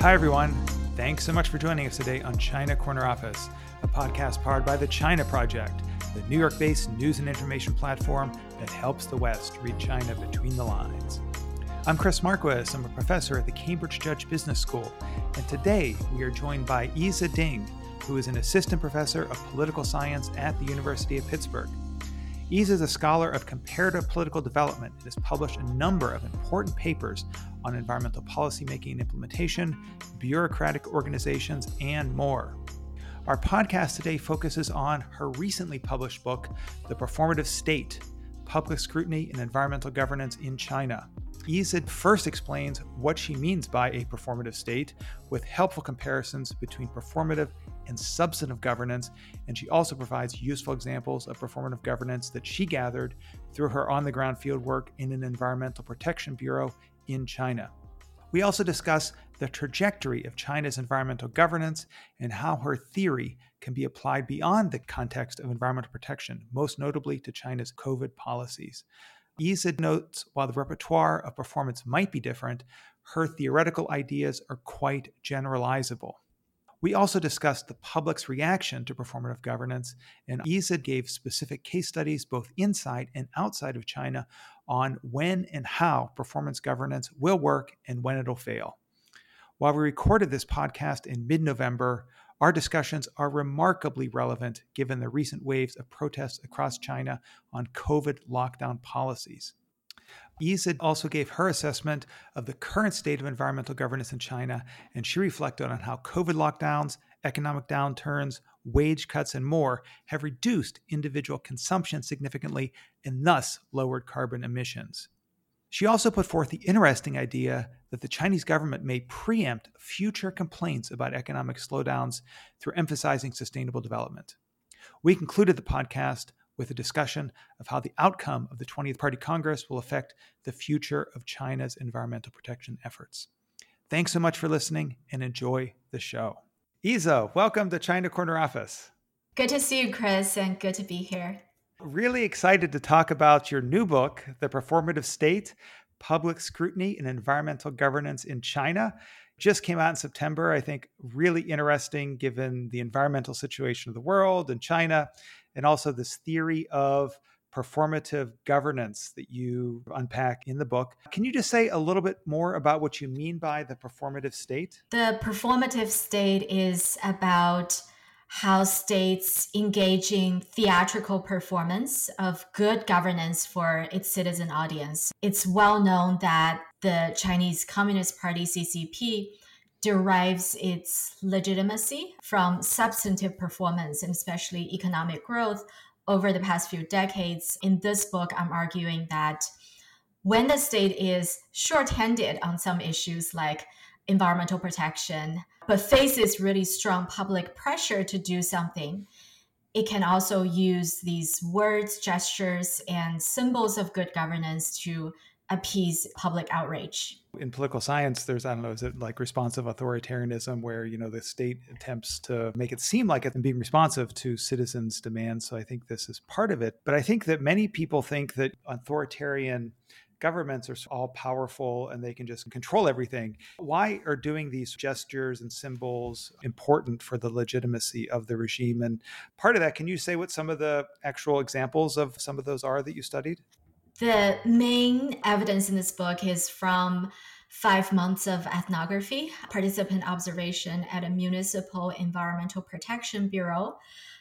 Hi, everyone. Thanks so much for joining us today on China Corner Office, a podcast powered by the China Project, the New York based news and information platform that helps the West read China between the lines. I'm Chris Marquis. I'm a professor at the Cambridge Judge Business School, and today we are joined by Yizhe Ding, who is an assistant professor of political science at the University of Pittsburgh. Yizhe is a scholar of comparative political development and has published a number of important papers on environmental policymaking and implementation, bureaucratic organizations, and more. Our podcast today focuses on her recently published book, The Performative State Public Scrutiny and Environmental Governance in China. Yizhe first explains what she means by a performative state with helpful comparisons between performative and substantive governance, and she also provides useful examples of performative governance that she gathered through her on the ground fieldwork in an environmental protection bureau in China. We also discuss the trajectory of China's environmental governance and how her theory can be applied beyond the context of environmental protection, most notably to China's COVID policies. Yizhe notes while the repertoire of performance might be different, her theoretical ideas are quite generalizable. We also discussed the public's reaction to performative governance, and Yizhe gave specific case studies both inside and outside of China on when and how performance governance will work and when it'll fail. While we recorded this podcast in mid November, our discussions are remarkably relevant given the recent waves of protests across China on COVID lockdown policies. Yizhe also gave her assessment of the current state of environmental governance in China, and she reflected on how COVID lockdowns, economic downturns, wage cuts, and more have reduced individual consumption significantly and thus lowered carbon emissions. She also put forth the interesting idea that the Chinese government may preempt future complaints about economic slowdowns through emphasizing sustainable development. We concluded the podcast with a discussion of how the outcome of the 20th Party Congress will affect the future of China's environmental protection efforts. Thanks so much for listening and enjoy the show. Yizhe, welcome to China Corner Office. Good to see you, Chris, and good to be here. Really excited to talk about your new book, The Performative State Public Scrutiny and Environmental Governance in China. Just came out in September. I think really interesting given the environmental situation of the world and China and also this theory of performative governance that you unpack in the book. Can you just say a little bit more about what you mean by the performative state? The performative state is about how states engaging theatrical performance of good governance for its citizen audience. It's well known that the Chinese Communist Party CCP derives its legitimacy from substantive performance and especially economic growth over the past few decades. In this book, I'm arguing that when the state is short-handed on some issues like environmental protection, but faces really strong public pressure to do something, it can also use these words, gestures, and symbols of good governance to appease public outrage. In political science, there's, I don't know, is it like responsive authoritarianism where, you know, the state attempts to make it seem like it's being responsive to citizens' demands. So I think this is part of it. But I think that many people think that authoritarian governments are all powerful and they can just control everything. Why are doing these gestures and symbols important for the legitimacy of the regime? And part of that, can you say what some of the actual examples of some of those are that you studied? The main evidence in this book is from five months of ethnography, participant observation at a municipal environmental protection bureau.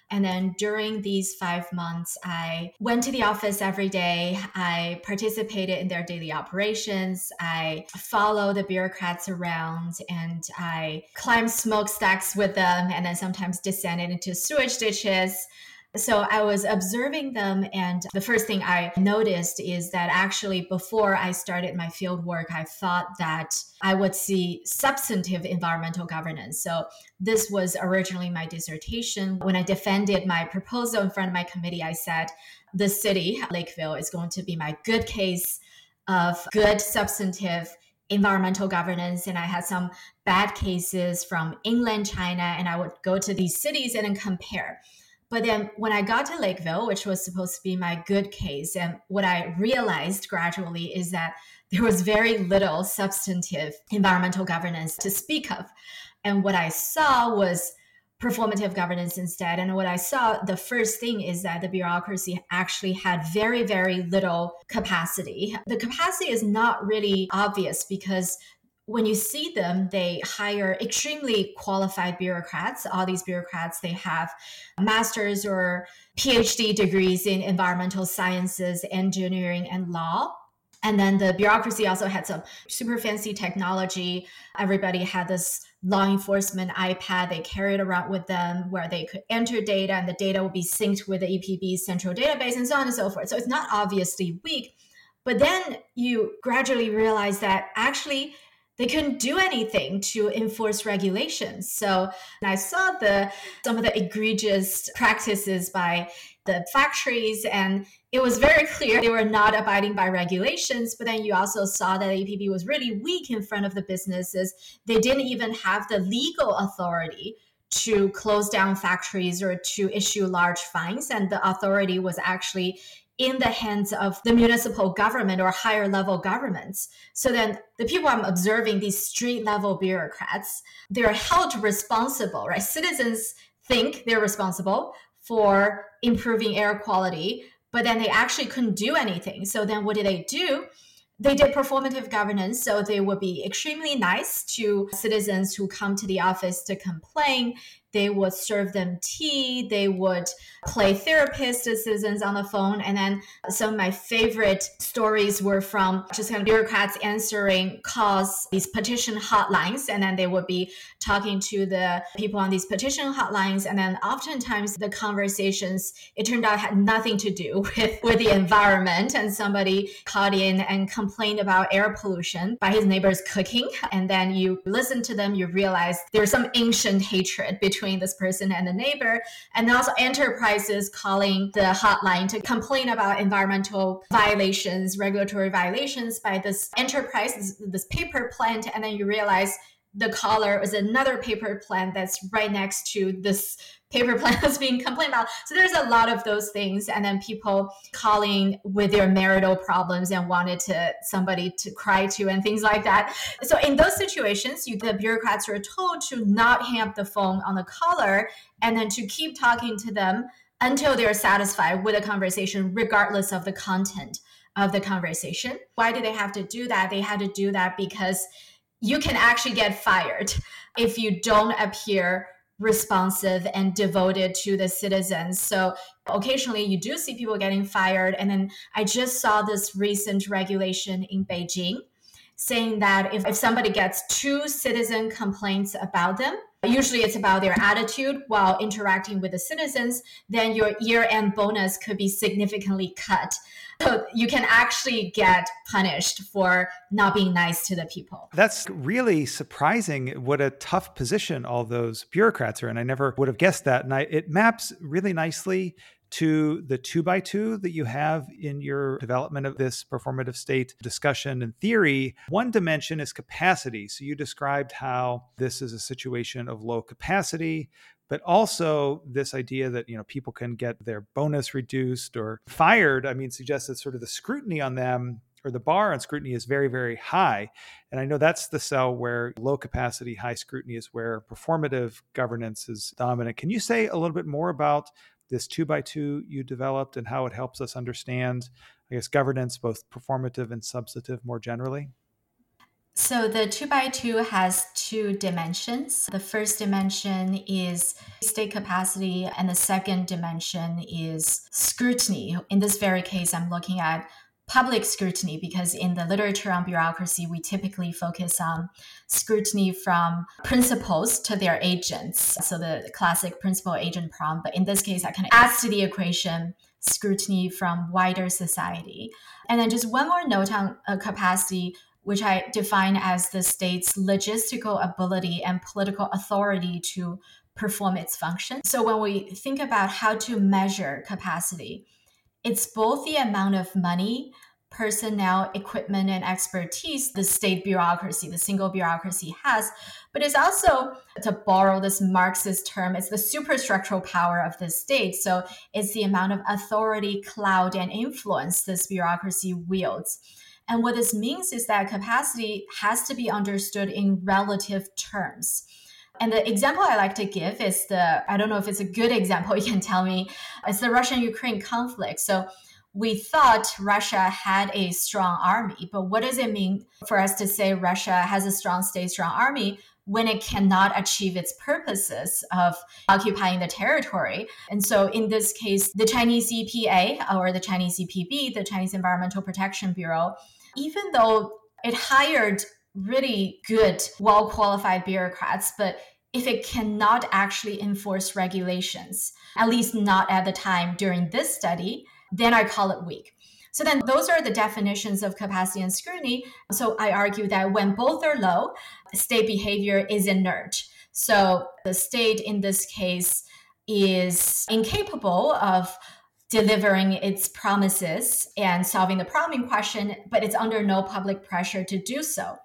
And then during these five months, I went to the office every day. I participated in their daily operations. I followed the bureaucrats around and I climbed smokestacks with them and then sometimes descended into sewage ditches. So I was observing them, and the first thing I noticed is that actually, before I started my field work, I thought that I would see substantive environmental governance. So this was originally my dissertation. When I defended my proposal in front of my committee, I said the city, Lakeville, is going to be my good case of good substantive environmental governance and i had some bad cases from inland china and i would go to these cities and then compare but then when I got to Lakeville, which was supposed to be my good case, and what I realized gradually is that there was very little substantive environmental governance to speak of. And what I saw was performative governance instead. And what I saw, the first thing is that the bureaucracy actually had very, very little capacity. The capacity is not really obvious because when you see them, they hire extremely qualified bureaucrats. All these bureaucrats, they have master's or PhD degrees in environmental sciences, engineering, and law. And then the bureaucracy also had some super fancy technology. Everybody had this law enforcement iPad they carried around with them where they could enter data and the data would be synced with the EPB central database and so on and so forth. So it's not obviously weak. But then you gradually realize that actually they couldn't do anything to enforce regulations. So I saw the some of the egregious practices by the factories and it was very clear they were not abiding by regulations but then you also saw that EPB was really weak in front of the businesses they didn't even have the legal authority to close down factories or to issue large fines and the authority was actually in the hands of the municipal government or higher level governments. So then the people I'm observing, these street level bureaucrats, they're held responsible, right? Citizens think they're responsible for improving air quality, but then they actually couldn't do anything. So then what did they do? They did performative governance, so they would be extremely nice to citizens who come to the office to complain they would serve them tea they would play therapist citizens on the phone. And then some of my favorite stories were from just kind of bureaucrats answering calls these petition hotlines. And then they would be talking to the people on these petition hotlines. And then oftentimes the conversations it turned out had nothing to do with with the environment. And somebody called in and complained about air pollution by his neighbors cooking. And then you listen to them you realize there's some ancient hatred between between this person and the neighbor. And also enterprises calling the hotline to complain about environmental violations, regulatory violations by this enterprise, this, this paper plant. And then you realize the caller is another paper plant that's right next to this paper plant that's being complained about. So there's a lot of those things. And then people calling with their marital problems and wanted to somebody to cry to and things like that. So in those situations, you, the bureaucrats are told to not hang up the phone on the caller and then to keep talking to them until they're satisfied with the conversation, regardless of the content of the conversation. Why do they have to do that? They had to do that because you can actually get fired if you don't appear responsive and devoted to the citizens. So occasionally you do see people getting fired. And then I just saw this recent regulation in Beijing saying that if, if somebody gets two citizen complaints about them, usually it's about their attitude while interacting with the citizens, then your year end bonus could be significantly cut. So you can actually get punished for not being nice to the people. That's really surprising what a tough position all those bureaucrats are in. I never would have guessed that. And I, it maps really nicely to the two by two that you have in your development of this performative state discussion and theory. One dimension is capacity. So you described how this is a situation of low capacity, but also this idea that you know people can get their bonus reduced or fired. I mean, suggests that sort of the scrutiny on them or the bar on scrutiny is very, very high. And I know that's the cell where low capacity, high scrutiny is where performative governance is dominant. Can you say a little bit more about this two by two you developed and how it helps us understand, I guess, governance, both performative and substantive more generally? So the two by two has two dimensions. The first dimension is state capacity, and the second dimension is scrutiny. In this very case, I'm looking at public scrutiny because in the literature on bureaucracy, we typically focus on scrutiny from principals to their agents. So the classic principal agent problem. But in this case, I kind of adds to the equation scrutiny from wider society. And then just one more note on uh, capacity which I define as the state's logistical ability and political authority to perform its function. So when we think about how to measure capacity, it's both the amount of money, personnel, equipment, and expertise the state bureaucracy, the single bureaucracy has, but it's also, to borrow this Marxist term, it's the superstructural power of the state. So it's the amount of authority, cloud, and influence this bureaucracy wields. And what this means is that capacity has to be understood in relative terms. And the example I like to give is the I don't know if it's a good example, you can tell me. It's the Russian Ukraine conflict. So we thought Russia had a strong army, but what does it mean for us to say Russia has a strong state, strong army when it cannot achieve its purposes of occupying the territory. And so, in this case, the Chinese EPA or the Chinese EPB, the Chinese Environmental Protection Bureau, even though it hired really good, well qualified bureaucrats, but if it cannot actually enforce regulations, at least not at the time during this study, then I call it weak. So then those are the definitions of capacity and scrutiny. So I argue that when both are low, state behavior is inert. So the state in this case is incapable of delivering its promises and solving the problem in question, but it's under no public pressure to do so.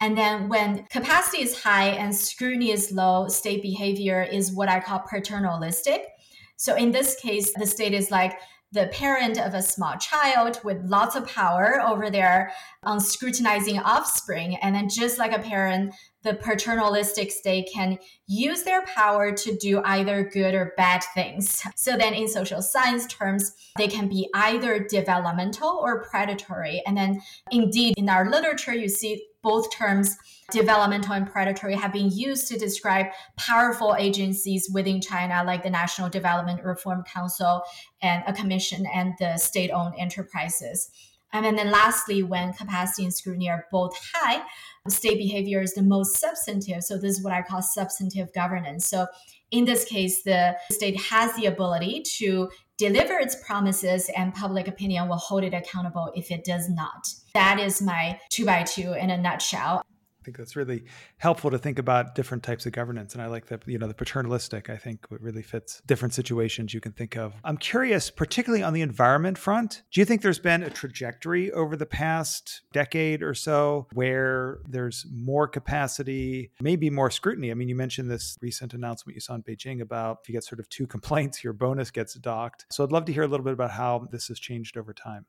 And then when capacity is high and scrutiny is low, state behavior is what I call paternalistic. So in this case, the state is like the parent of a small child with lots of power over their unscrutinizing um, offspring. And then just like a parent the paternalistic state can use their power to do either good or bad things. So then in social science terms, they can be either developmental or predatory. And then indeed in our literature, you see both terms developmental and predatory have been used to describe powerful agencies within China, like the National Development Reform Council and a commission and the state owned enterprises. And then, lastly, when capacity and scrutiny are both high, state behavior is the most substantive. So this is what I call substantive governance. So in this case, the state has the ability to deliver its promises and public opinion will hold it accountable if it does not. That is my two by two in a nutshell. I think that's really helpful to think about different types of governance. And I like that, you know, the paternalistic, I think it really fits different situations you can think of. I'm curious, particularly on the environment front, do you think there's been a trajectory over the past decade or so where there's more capacity, maybe more scrutiny? I mean, you mentioned this recent announcement you saw in Beijing about if you get sort of two complaints, your bonus gets docked. So I'd love to hear a little bit about how this has changed over time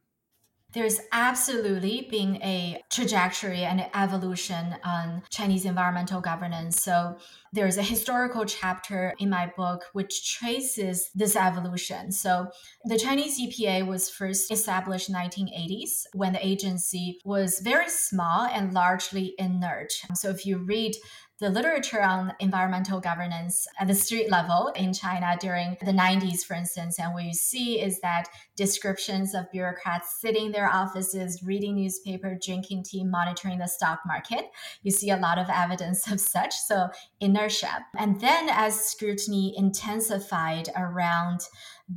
there's absolutely been a trajectory and evolution on Chinese environmental governance. So there's a historical chapter in my book which traces this evolution. So the Chinese EPA was first established in 1980s when the agency was very small and largely inert. So if you read the literature on environmental governance at the street level in China during the 90s, for instance. And what you see is that descriptions of bureaucrats sitting in their offices, reading newspaper, drinking tea, monitoring the stock market. You see a lot of evidence of such. So inertia. And then as scrutiny intensified around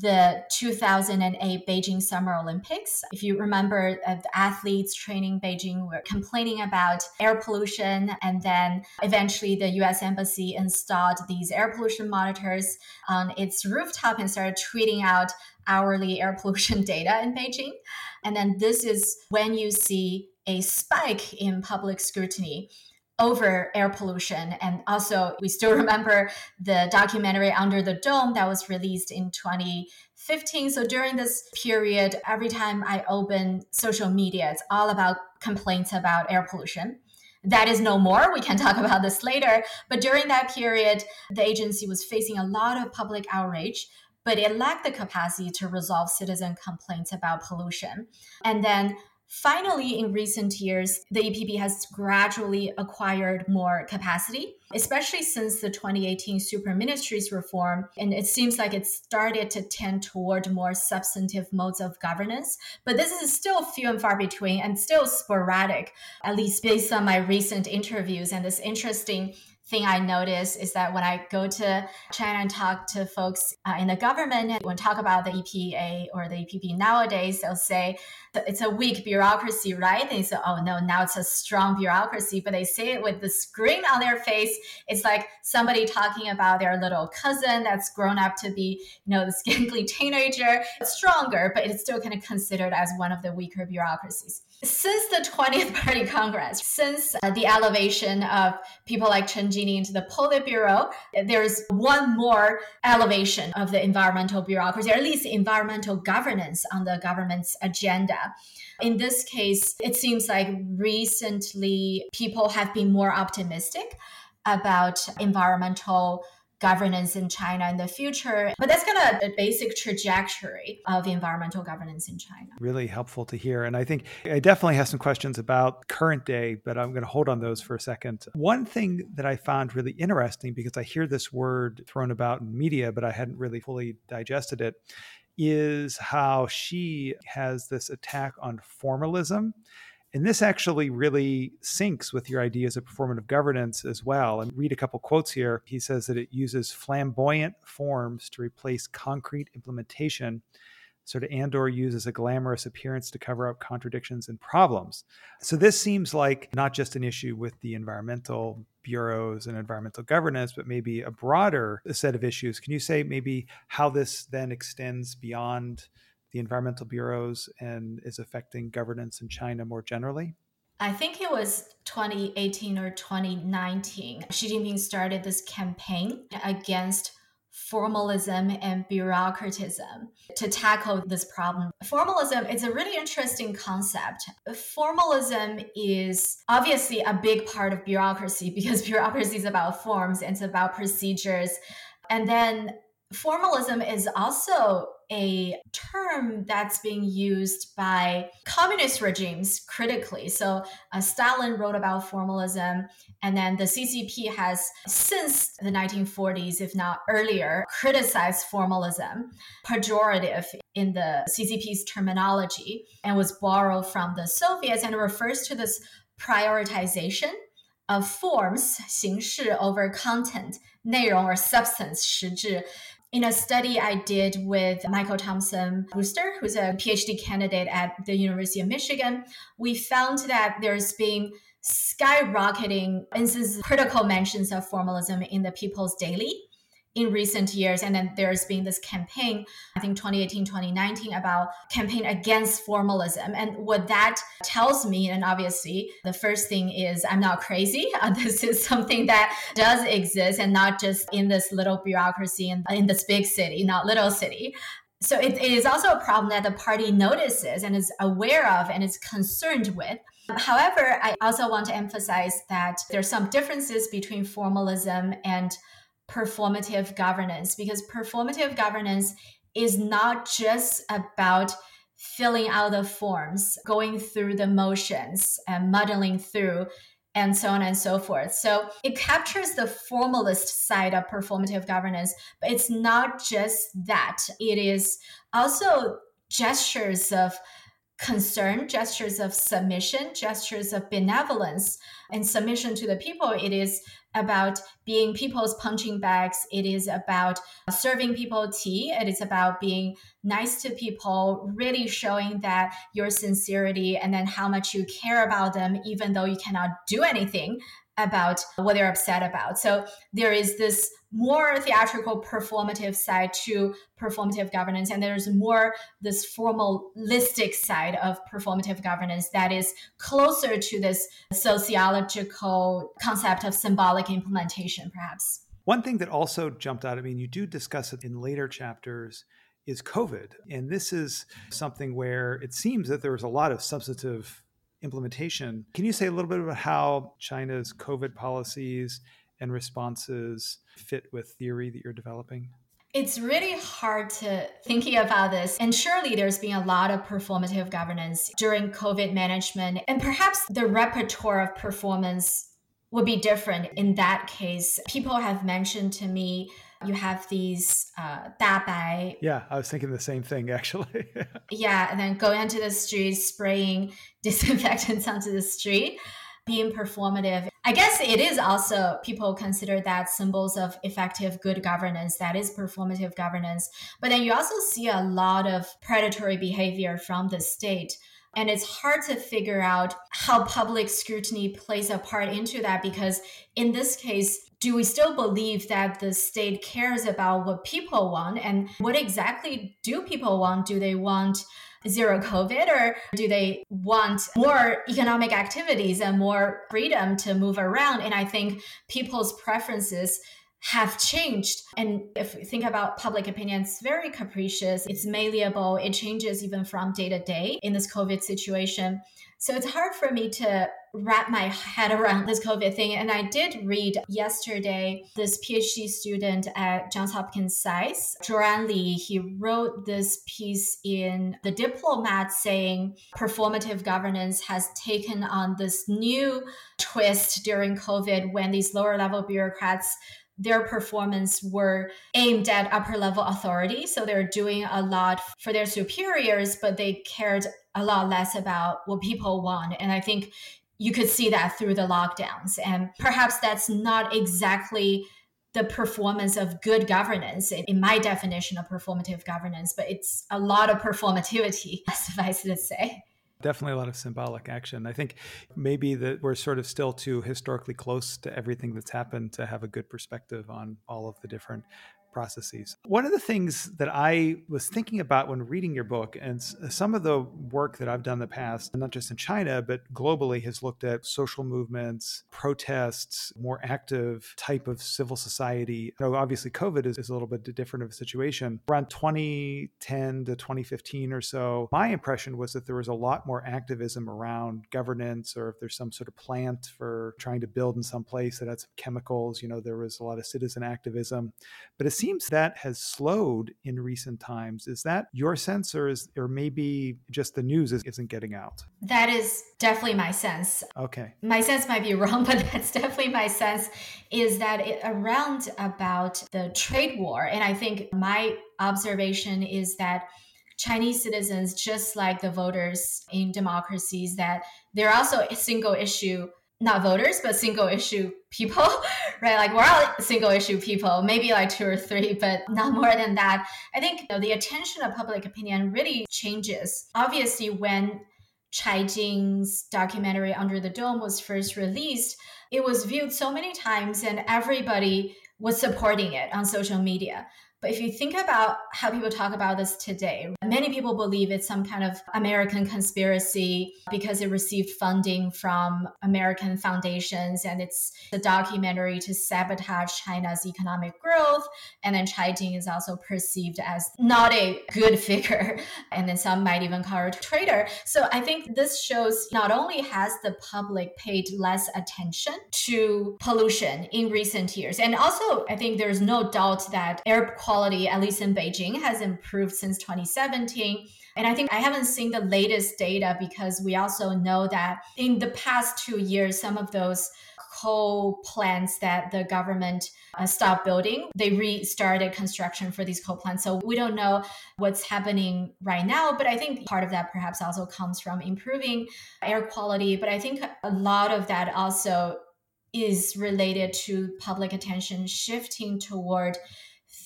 the 2008 Beijing Summer Olympics. If you remember, uh, the athletes training Beijing were complaining about air pollution, and then eventually the U.S. Embassy installed these air pollution monitors on its rooftop and started tweeting out hourly air pollution data in Beijing. And then this is when you see a spike in public scrutiny over air pollution. And also, we still remember the documentary Under the Dome that was released in 2015. So during this period, every time I open social media, it's all about complaints about air pollution. That is no more. We can talk about this later. But during that period, the agency was facing a lot of public outrage but it lacked the capacity to resolve citizen complaints about pollution. And then Finally, in recent years, the EPB has gradually acquired more capacity, especially since the 2018 super ministries reform. And it seems like it started to tend toward more substantive modes of governance. But this is still few and far between and still sporadic, at least based on my recent interviews and this interesting thing I notice is that when I go to China and talk to folks uh, in the government, when talk about the EPA or the EPB nowadays, they'll say it's a weak bureaucracy, right? They say, oh no, now it's a strong bureaucracy, but they say it with the screen on their face. It's like somebody talking about their little cousin that's grown up to be, you know, the gangly teenager, stronger, but it's still kind of considered as one of the weaker bureaucracies. Since the 20th Party Congress, since uh, the elevation of people like Chen Jining into the Politburo, there's one more elevation of the environmental bureaucracy, or at least environmental governance on the government's agenda. In this case, it seems like recently people have been more optimistic about environmental governance in China in the future. But that's kind of the basic trajectory of environmental governance in China. Really helpful to hear. And I think I definitely have some questions about current day, but I'm going to hold on those for a second. One thing that I found really interesting because I hear this word thrown about in media, but I hadn't really fully digested it. Is how Xi has this attack on formalism and this actually really syncs with your ideas of performative governance as well. And read a couple quotes here. He says that it uses flamboyant forms to replace concrete implementation. Sort of Andor uses a glamorous appearance to cover up contradictions and problems. So this seems like not just an issue with the environmental bureaus and environmental governance, but maybe a broader set of issues. Can you say maybe how this then extends beyond the environmental bureaus and is affecting governance in China more generally? I think it was 2018 or 2019. Xi Jinping started this campaign against formalism and bureaucratism to tackle this problem. Formalism is a really interesting concept. Formalism is obviously a big part of bureaucracy because bureaucracy is about forms and it's about procedures. And then formalism is also a term that's being used by communist regimes critically. So uh, Stalin wrote about formalism, and then the CCP has, since the 1940s, if not earlier, criticized formalism, pejorative in the CCP's terminology, and was borrowed from the Soviets and refers to this prioritization of forms, 形式 over content, 内容 or substance, 实质 in a study I did with Michael Thompson Brewster, who's a PhD candidate at the University of Michigan, we found that there's been skyrocketing instances, critical mentions of formalism in the People's Daily in recent years. And then there's been this campaign, I think 2018, 2019, about campaign against formalism. And what that tells me, and obviously the first thing is I'm not crazy. Uh, this is something that does exist and not just in this little bureaucracy and in this big city, not little city. So it, it is also a problem that the party notices and is aware of and is concerned with. However, I also want to emphasize that there's some differences between formalism and performative governance because performative governance is not just about filling out the forms, going through the motions and muddling through and so on and so forth. So it captures the formalist side of performative governance, but it's not just that. It is also gestures of concern, gestures of submission, gestures of benevolence and submission to the people. It is about being people's punching bags. It is about serving people tea. It is about being nice to people, really showing that your sincerity and then how much you care about them, even though you cannot do anything about what they're upset about. So there is this more theatrical performative side to performative governance and there's more this formalistic side of performative governance that is closer to this sociological concept of symbolic implementation perhaps. One thing that also jumped out i mean you do discuss it in later chapters is covid. And this is something where it seems that there was a lot of substantive implementation. Can you say a little bit about how china's covid policies and responses fit with theory that you're developing? It's really hard to thinking about this. And surely there's been a lot of performative governance during COVID management. And perhaps the repertoire of performance would be different in that case. People have mentioned to me you have these uh, dabai. Yeah, I was thinking the same thing actually. yeah, and then going into the street, spraying disinfectants onto the street being performative. I guess it is also people consider that symbols of effective good governance, that is performative governance. But then you also see a lot of predatory behavior from the state. And it's hard to figure out how public scrutiny plays a part into that because in this case, do we still believe that the state cares about what people want and what exactly do people want? Do they want zero COVID, or do they want more economic activities and more freedom to move around? And I think people's preferences have changed. And if you think about public opinion, it's very capricious, it's malleable, it changes even from day to day in this COVID situation. So it's hard for me to wrap my head around this COVID thing. And I did read yesterday this PhD student at Johns Hopkins SAIS, Joran Li, he wrote this piece in The Diplomat saying performative governance has taken on this new twist during COVID when these lower level bureaucrats their performance were aimed at upper level authority. So they're doing a lot for their superiors, but they cared a lot less about what people want. And I think you could see that through the lockdowns. And perhaps that's not exactly the performance of good governance in my definition of performative governance, but it's a lot of performativity, suffice to say. Definitely a lot of symbolic action. I think maybe that we're sort of still too historically close to everything that's happened to have a good perspective on all of the different processes. One of the things that I was thinking about when reading your book, and uh, some of the work that I've done in the past, not just in China, but globally, has looked at social movements, protests, more active type of civil society. You obviously, COVID is, is a little bit different of a situation. Around 2010 to 2015 or so, my impression was that there was a lot more activism around governance, or if there's some sort of plant for trying to build in some place that had some chemicals, you know, there was a lot of citizen activism. But it seems seems that has slowed in recent times. Is that your sense, or is or maybe just the news isn't getting out? That is definitely my sense. Okay. My sense might be wrong, but that's definitely my sense. Is that it, around about the trade war, and I think my observation is that. Chinese citizens, just like the voters in democracies, that they're also a single issue not voters, but single issue people, right? Like we're all single issue people, maybe like two or three, but not more than that. I think you know, the attention of public opinion really changes. Obviously, when Chai Jing's documentary Under the Dome was first released, it was viewed so many times and everybody was supporting it on social media. But if you think about how people talk about this today, many people believe it's some kind of American conspiracy because it received funding from American foundations and it's a documentary to sabotage China's economic growth. And then Chai Jing is also perceived as not a good figure. And then some might even call her a traitor. So I think this shows not only has the public paid less attention to pollution in recent years, and also I think there's no doubt that air quality, at least in Beijing, has improved since 2017. And I think I haven't seen the latest data because we also know that in the past two years, some of those coal plants that the government uh, stopped building, they restarted construction for these coal plants. So we don't know what's happening right now, but I think part of that perhaps also comes from improving air quality. But I think a lot of that also is related to public attention shifting toward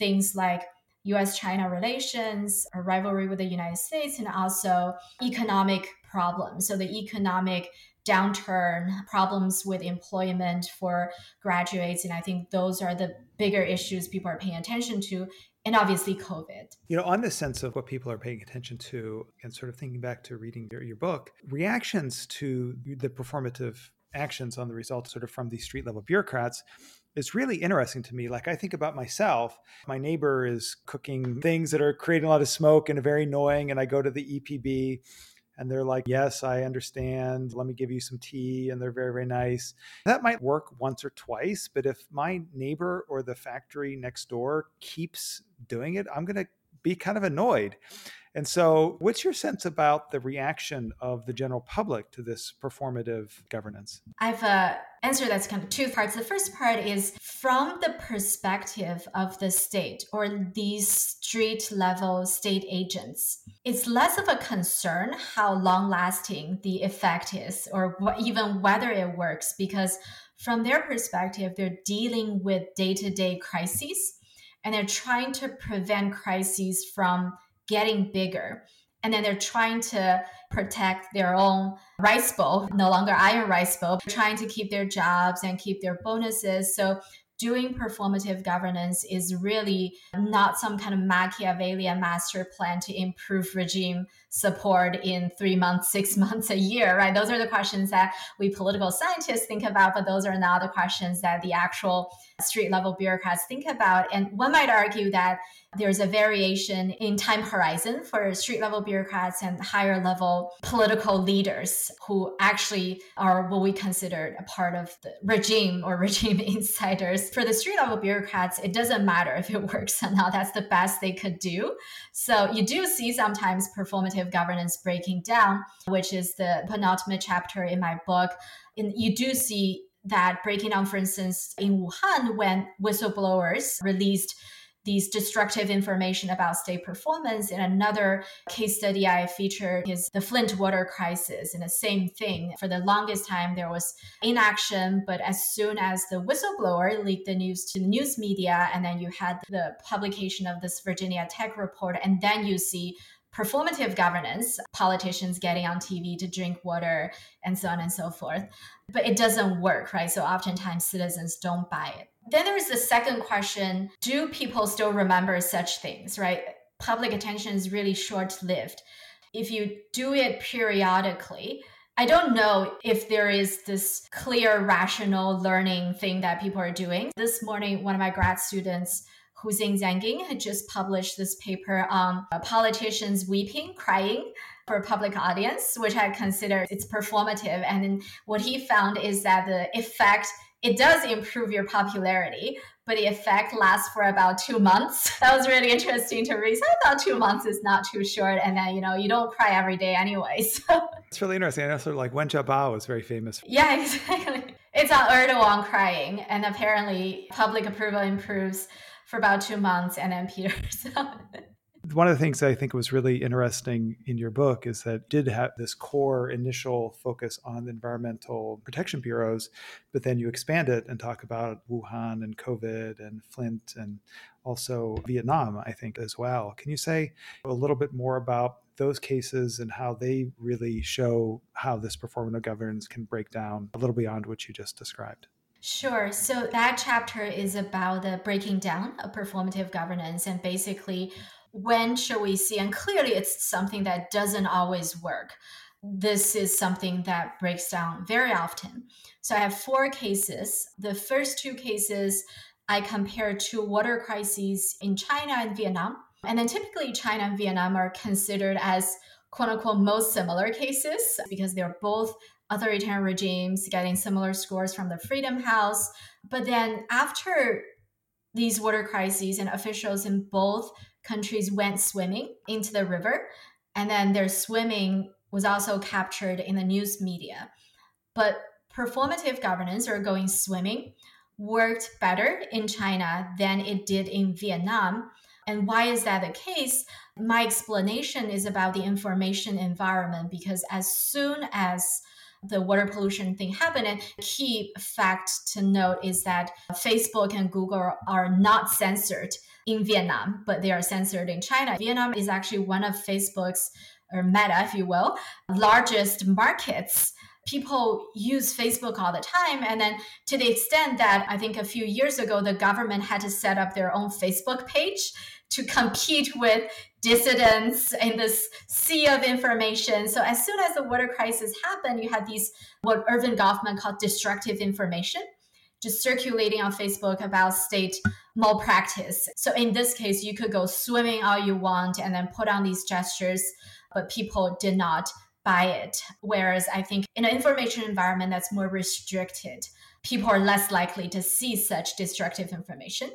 things like US China relations, a rivalry with the United States, and also economic problems. So, the economic downturn, problems with employment for graduates. And I think those are the bigger issues people are paying attention to. And obviously, COVID. You know, on the sense of what people are paying attention to, and sort of thinking back to reading your, your book, reactions to the performative actions on the results, sort of from these street level bureaucrats, is really interesting to me. Like I think about myself, my neighbor is cooking things that are creating a lot of smoke and very annoying, and I go to the EPB and they're like, Yes, I understand. Let me give you some tea. And they're very, very nice. That might work once or twice. But if my neighbor or the factory next door keeps doing it, I'm going to be kind of annoyed. And so, what's your sense about the reaction of the general public to this performative governance? I've uh, answered that's kind of two parts. The first part is from the perspective of the state or these street level state agents. It's less of a concern how long lasting the effect is or even whether it works because from their perspective, they're dealing with day to day crises and they're trying to prevent crises from getting bigger. And then they're trying to protect their own rice bowl, no longer iron rice bowl, trying to keep their jobs and keep their bonuses. So doing performative governance is really not some kind of Machiavellian master plan to improve regime support in three months, six months, a year, right? Those are the questions that we political scientists think about, but those are not the questions that the actual street level bureaucrats think about. And one might argue that there's a variation in time horizon for street level bureaucrats and higher level political leaders who actually are what we consider a part of the regime or regime insiders. For the street level bureaucrats, it doesn't matter if it works or not. That's the best they could do. So you do see sometimes performative governance breaking down, which is the penultimate chapter in my book. And you do see that breaking down, for instance, in Wuhan, when whistleblowers released these destructive information about state performance. In another case study I featured is the Flint water crisis. And the same thing. For the longest time, there was inaction, but as soon as the whistleblower leaked the news to the news media, and then you had the publication of this Virginia Tech report, and then you see performative governance, politicians getting on TV to drink water and so on and so forth. But it doesn't work, right? So oftentimes citizens don't buy it. Then there's the second question Do people still remember such things, right? Public attention is really short lived. If you do it periodically, I don't know if there is this clear, rational learning thing that people are doing. This morning, one of my grad students Huzing Zhanging had just published this paper on uh, politicians weeping, crying for a public audience, which I consider it's performative. And what he found is that the effect it does improve your popularity, but the effect lasts for about two months. That was really interesting to read. So I thought two months is not too short, and then you know you don't cry every day anyway. So it's really interesting. And also, like Wen Jiabao is very famous. Yeah, exactly. It's on Erdogan crying, and apparently public approval improves for about two months, and then Peter. So. One of the things I think was really interesting in your book is that did have this core initial focus on the environmental protection bureaus, but then you expand it and talk about Wuhan and COVID and Flint and also Vietnam, I think, as well. Can you say a little bit more about those cases and how they really show how this performative governance can break down a little beyond what you just described? Sure. So that chapter is about the breaking down of performative governance and basically when should we see, and clearly it's something that doesn't always work. This is something that breaks down very often. So I have four cases. The first two cases I compare to water crises in China and Vietnam. And then typically China and Vietnam are considered as quote unquote most similar cases because they're both authoritarian regimes getting similar scores from the Freedom House. But then after these water crises and officials in both countries went swimming into the river, and then their swimming was also captured in the news media. But performative governance or going swimming worked better in China than it did in Vietnam. And why is that the case? My explanation is about the information environment because as soon as the water pollution thing happened. Key fact to note is that Facebook and Google are not censored in Vietnam, but they are censored in China. Vietnam is actually one of Facebook's or Meta, if you will, largest markets people use Facebook all the time. And then to the extent that I think a few years ago, the government had to set up their own Facebook page to compete with dissidents in this sea of information. So as soon as the water crisis happened, you had these what Erving Goffman called destructive information just circulating on Facebook about state malpractice. So in this case, you could go swimming all you want and then put on these gestures, but people did not buy it. Whereas I think in an information environment that's more restricted, people are less likely to see such destructive information.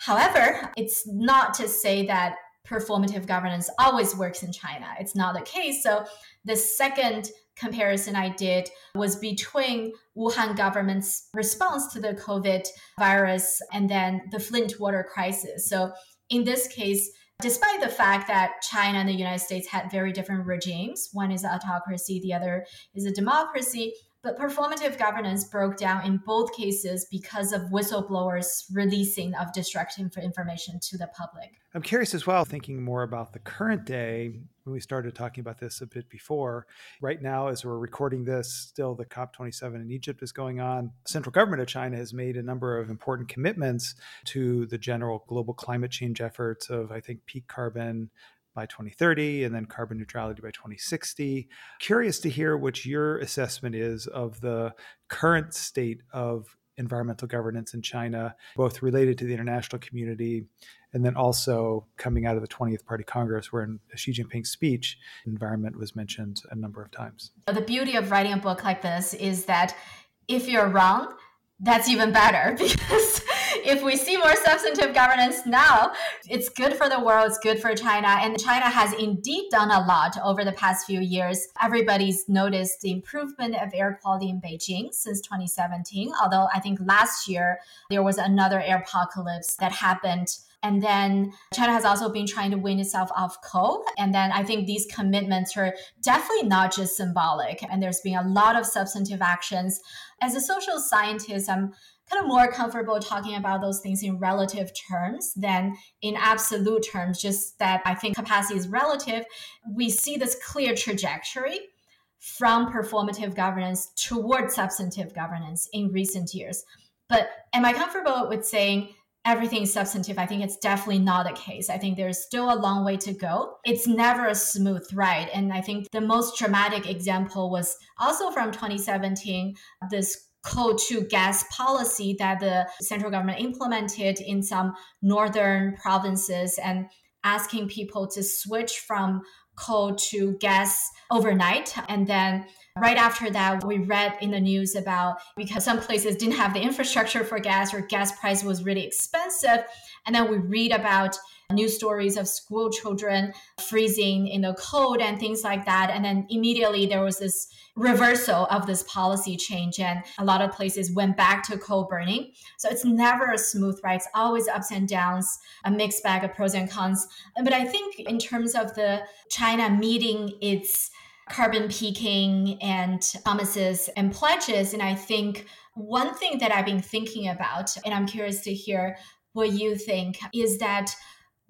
However, it's not to say that performative governance always works in China. It's not the case. So the second comparison I did was between Wuhan government's response to the COVID virus and then the Flint water crisis. So in this case, despite the fact that China and the United States had very different regimes, one is an autocracy, the other is a democracy, but performative governance broke down in both cases because of whistleblowers releasing of destructive information to the public. I'm curious as well, thinking more about the current day, when we started talking about this a bit before. Right now, as we're recording this, still the COP27 in Egypt is going on. Central government of China has made a number of important commitments to the general global climate change efforts of, I think, peak carbon by 2030 and then carbon neutrality by 2060. Curious to hear what your assessment is of the current state of environmental governance in China, both related to the international community and then also coming out of the 20th Party Congress, where in Xi Jinping's speech, environment was mentioned a number of times. The beauty of writing a book like this is that if you're wrong, that's even better because if we see more substantive governance now, it's good for the world, it's good for China. And China has indeed done a lot over the past few years. Everybody's noticed the improvement of air quality in Beijing since 2017. Although I think last year there was another air apocalypse that happened and then China has also been trying to wean itself off coal. And then I think these commitments are definitely not just symbolic. And there's been a lot of substantive actions. As a social scientist, I'm kind of more comfortable talking about those things in relative terms than in absolute terms, just that I think capacity is relative. We see this clear trajectory from performative governance toward substantive governance in recent years. But am I comfortable with saying everything is substantive? I think it's definitely not the case. I think there's still a long way to go. It's never a smooth ride. And I think the most dramatic example was also from 2017, this coal to gas policy that the central government implemented in some northern provinces and asking people to switch from coal to gas overnight. And then right after that, we read in the news about because some places didn't have the infrastructure for gas or gas price was really expensive. And then we read about news stories of school children freezing in the cold and things like that. And then immediately there was this reversal of this policy change and a lot of places went back to coal burning. So it's never a smooth ride it's always ups and downs a mixed bag of pros and cons. But i think in terms of the china meeting its carbon peaking and promises and pledges and i think one thing that i've been thinking about and i'm curious to hear what you think is that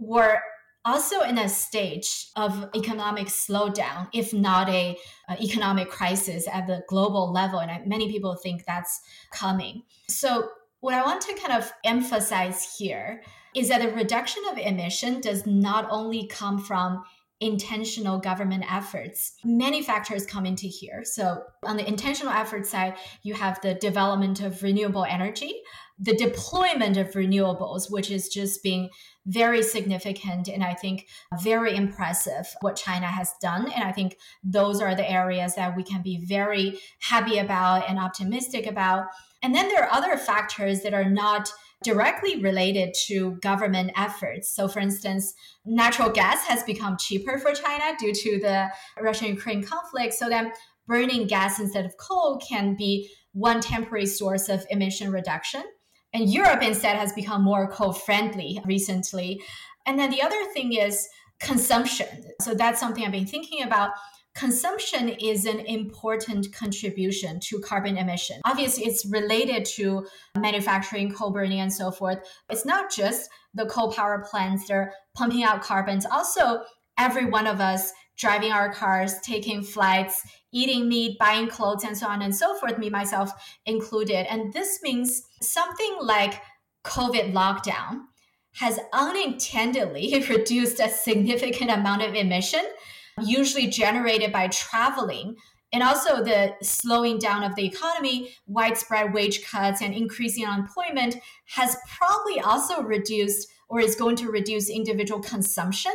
we're also in a stage of economic slowdown, if not a, a, economic crisis at the global level. And many people think that's coming. So what I want to kind of emphasize here is that the reduction of emission does not only come from intentional government efforts. Many factors come into here. So, on the intentional effort side, you have the development of renewable energy, the deployment of renewables, which is just being very significant and I think very impressive what China has done. And I think those are the areas that we can be very happy about and optimistic about. And then there are other factors that are not directly related to government efforts. So, for instance, natural gas has become cheaper for China due to the Russian Ukraine conflict. So, then burning gas instead of coal can be one temporary source of emission reduction. And Europe instead has become more co-friendly recently. And then the other thing is consumption. So that's something I've been thinking about. Consumption is an important contribution to carbon emission. Obviously, it's related to manufacturing, coal burning, and so forth. It's not just the coal power plants that are pumping out carbons. Also, every one of us driving our cars, taking flights, eating meat, buying clothes, and so on and so forth, me myself included. And this means something like COVID lockdown has unintentionally reduced a significant amount of emission, usually generated by traveling. And also the slowing down of the economy, widespread wage cuts, and increasing unemployment has probably also reduced or is going to reduce individual consumption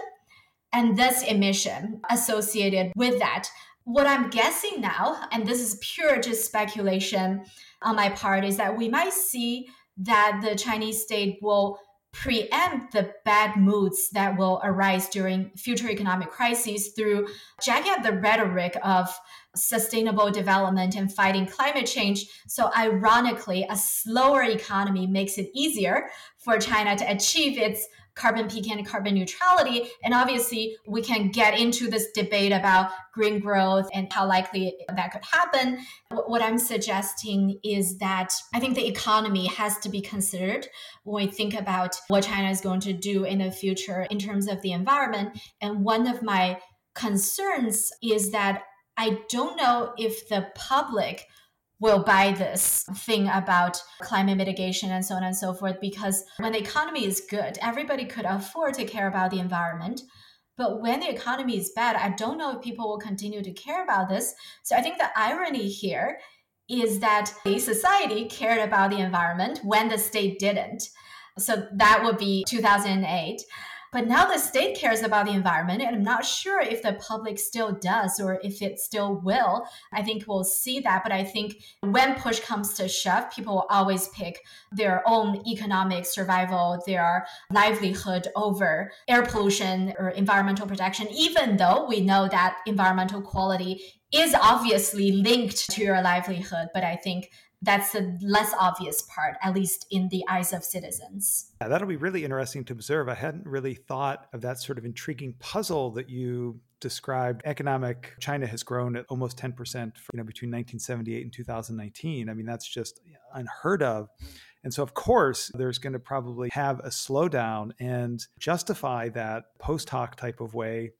and this emission associated with that. What I'm guessing now, and this is pure just speculation on my part, is that we might see that the Chinese state will preempt the bad moods that will arise during future economic crises through jacking up the rhetoric of sustainable development and fighting climate change. So, ironically, a slower economy makes it easier for China to achieve its carbon peak and carbon neutrality. And obviously, we can get into this debate about green growth and how likely that could happen. What I'm suggesting is that I think the economy has to be considered when we think about what China is going to do in the future in terms of the environment. And one of my concerns is that I don't know if the public will buy this thing about climate mitigation and so on and so forth because when the economy is good, everybody could afford to care about the environment. But when the economy is bad, I don't know if people will continue to care about this. So I think the irony here is that the society cared about the environment when the state didn't. So that would be 2008. But now the state cares about the environment, and I'm not sure if the public still does or if it still will. I think we'll see that. But I think when push comes to shove, people will always pick their own economic survival, their livelihood over air pollution or environmental protection, even though we know that environmental quality is obviously linked to your livelihood. But I think that's the less obvious part, at least in the eyes of citizens. Yeah, that'll be really interesting to observe. I hadn't really thought of that sort of intriguing puzzle that you described. Economic China has grown at almost 10% you know, between 1978 and 2019. I mean, that's just unheard of. And so, of course, there's going to probably have a slowdown and justify that post hoc type of way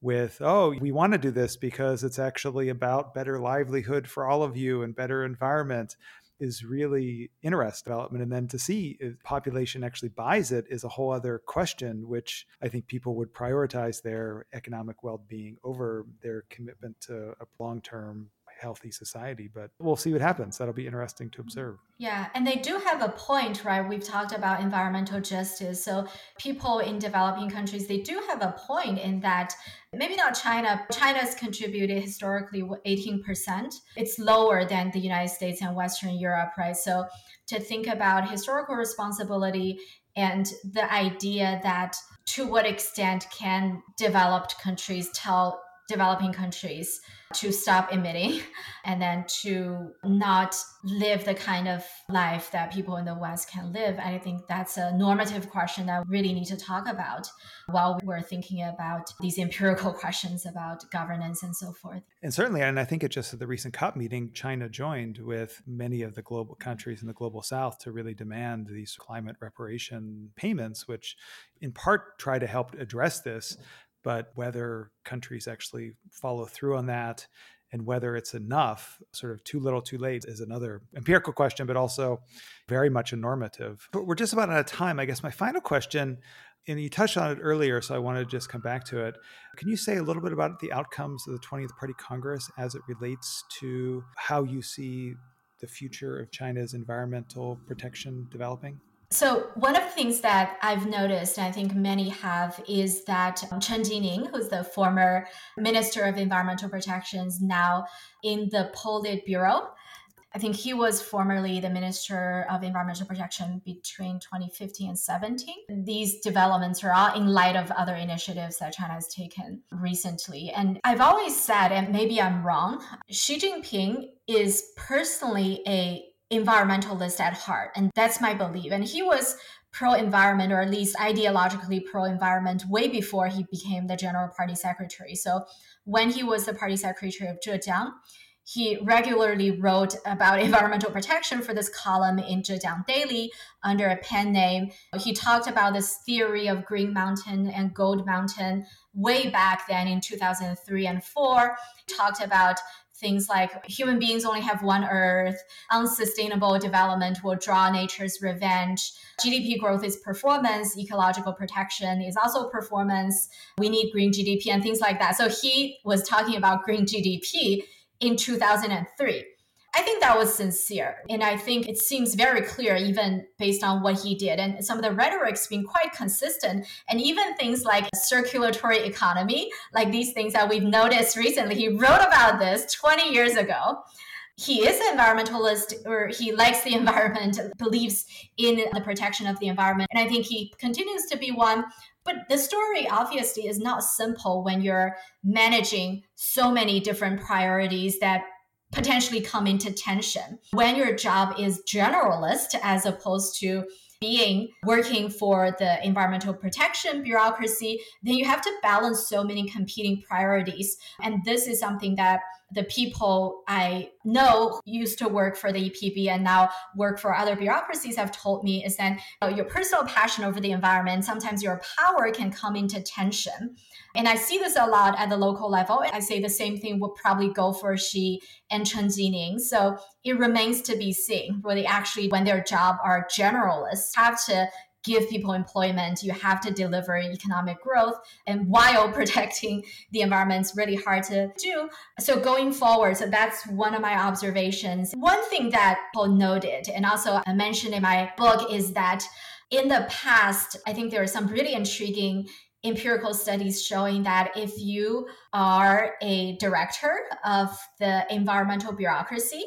with, oh, we want to do this because it's actually about better livelihood for all of you and better environment is really interest development. And then to see if population actually buys it is a whole other question, which I think people would prioritize their economic well being over their commitment to a long term healthy society. But we'll see what happens. That'll be interesting to mm-hmm. observe. Yeah, and they do have a point, right? We've talked about environmental justice. So people in developing countries, they do have a point in that maybe not China. China's contributed historically 18%. It's lower than the United States and Western Europe, right? So to think about historical responsibility and the idea that to what extent can developed countries tell developing countries to stop emitting and then to not live the kind of life that people in the West can live. And I think that's a normative question that we really need to talk about while we're thinking about these empirical questions about governance and so forth. And certainly, and I think it just at the recent COP meeting, China joined with many of the global countries in the global south to really demand these climate reparation payments, which in part try to help address this but whether countries actually follow through on that and whether it's enough, sort of too little, too late, is another empirical question, but also very much a normative. But we're just about out of time. I guess my final question, and you touched on it earlier, so I want to just come back to it. Can you say a little bit about the outcomes of the 20th Party Congress as it relates to how you see the future of China's environmental protection developing? So one of the things that I've noticed, and I think many have, is that um, Chen Jining, who's the former Minister of Environmental Protections, now in the Politburo. I think he was formerly the Minister of Environmental Protection between 2015 and 17. These developments are all in light of other initiatives that China has taken recently. And I've always said, and maybe I'm wrong, Xi Jinping is personally a environmentalist at heart. And that's my belief. And he was pro environment, or at least ideologically pro environment, way before he became the general party secretary. So when he was the party secretary of Zhejiang, he regularly wrote about environmental protection for this column in Zhejiang Daily under a pen name. He talked about this theory of Green Mountain and Gold Mountain way back then in 2003 and 4 talked about things like human beings only have one earth, unsustainable development will draw nature's revenge. GDP growth is performance, ecological protection is also performance. We need green GDP and things like that. So he was talking about green GDP in 2003. I think that was sincere. And I think it seems very clear, even based on what he did. And some of the rhetoric's been quite consistent. And even things like circulatory economy, like these things that we've noticed recently, he wrote about this 20 years ago he is an environmentalist or he likes the environment, believes in the protection of the environment. And I think he continues to be one. But the story obviously is not simple when you're managing so many different priorities that potentially come into tension. When your job is generalist as opposed to being working for the environmental protection bureaucracy, then you have to balance so many competing priorities. And this is something that the people I know used to work for the EPB and now work for other bureaucracies have told me is that you know, your personal passion over the environment, sometimes your power can come into tension. And I see this a lot at the local level. I say the same thing would probably go for Xi and Chen Jining. So it remains to be seen where they actually, when their job are generalists, have to give people employment, you have to deliver economic growth. And while protecting the environment is really hard to do. So going forward, so that's one of my observations. One thing that Paul noted, and also I mentioned in my book, is that in the past, I think there are some really intriguing empirical studies showing that if you are a director of the environmental bureaucracy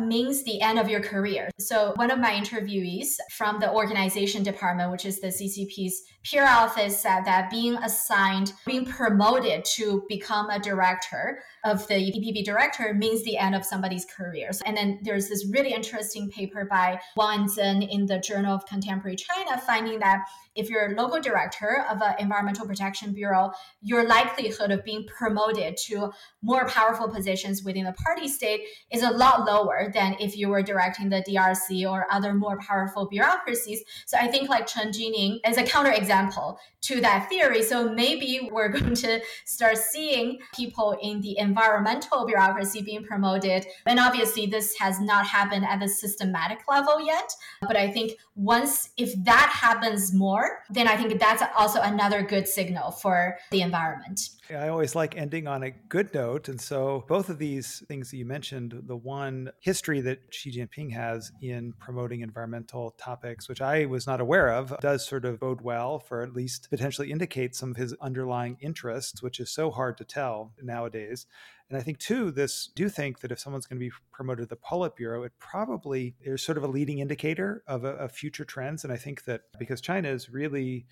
means the end of your career. So one of my interviewees from the organization department, which is the CCP's peer office, said that being assigned, being promoted to become a director of the EPB director means the end of somebody's career. And then there's this really interesting paper by Wang Zhen in the Journal of Contemporary China finding that if you're a local director of an environmental protection bureau, your likelihood of being promoted to more powerful positions within the party state is a lot than if you were directing the DRC or other more powerful bureaucracies. So I think like Chen Jining is a counterexample to that theory. So maybe we're going to start seeing people in the environmental bureaucracy being promoted. And obviously, this has not happened at the systematic level yet. But I think once, if that happens more, then I think that's also another good signal for the environment. I always like ending on a good note. And so, both of these things that you mentioned, the one history that Xi Jinping has in promoting environmental topics, which I was not aware of, does sort of bode well for at least potentially indicate some of his underlying interests, which is so hard to tell nowadays. And I think too, this do think that if someone's going to be promoted to the Politburo, it probably is sort of a leading indicator of, a, of future trends. And I think that because China is really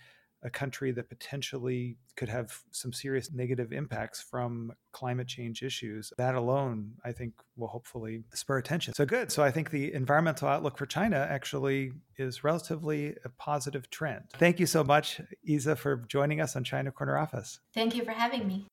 a country that potentially could have some serious negative impacts from climate change issues. That alone, I think, will hopefully spur attention. So good. So I think the environmental outlook for China actually is relatively a positive trend. Thank you so much, Iza, for joining us on China Corner Office. Thank you for having me.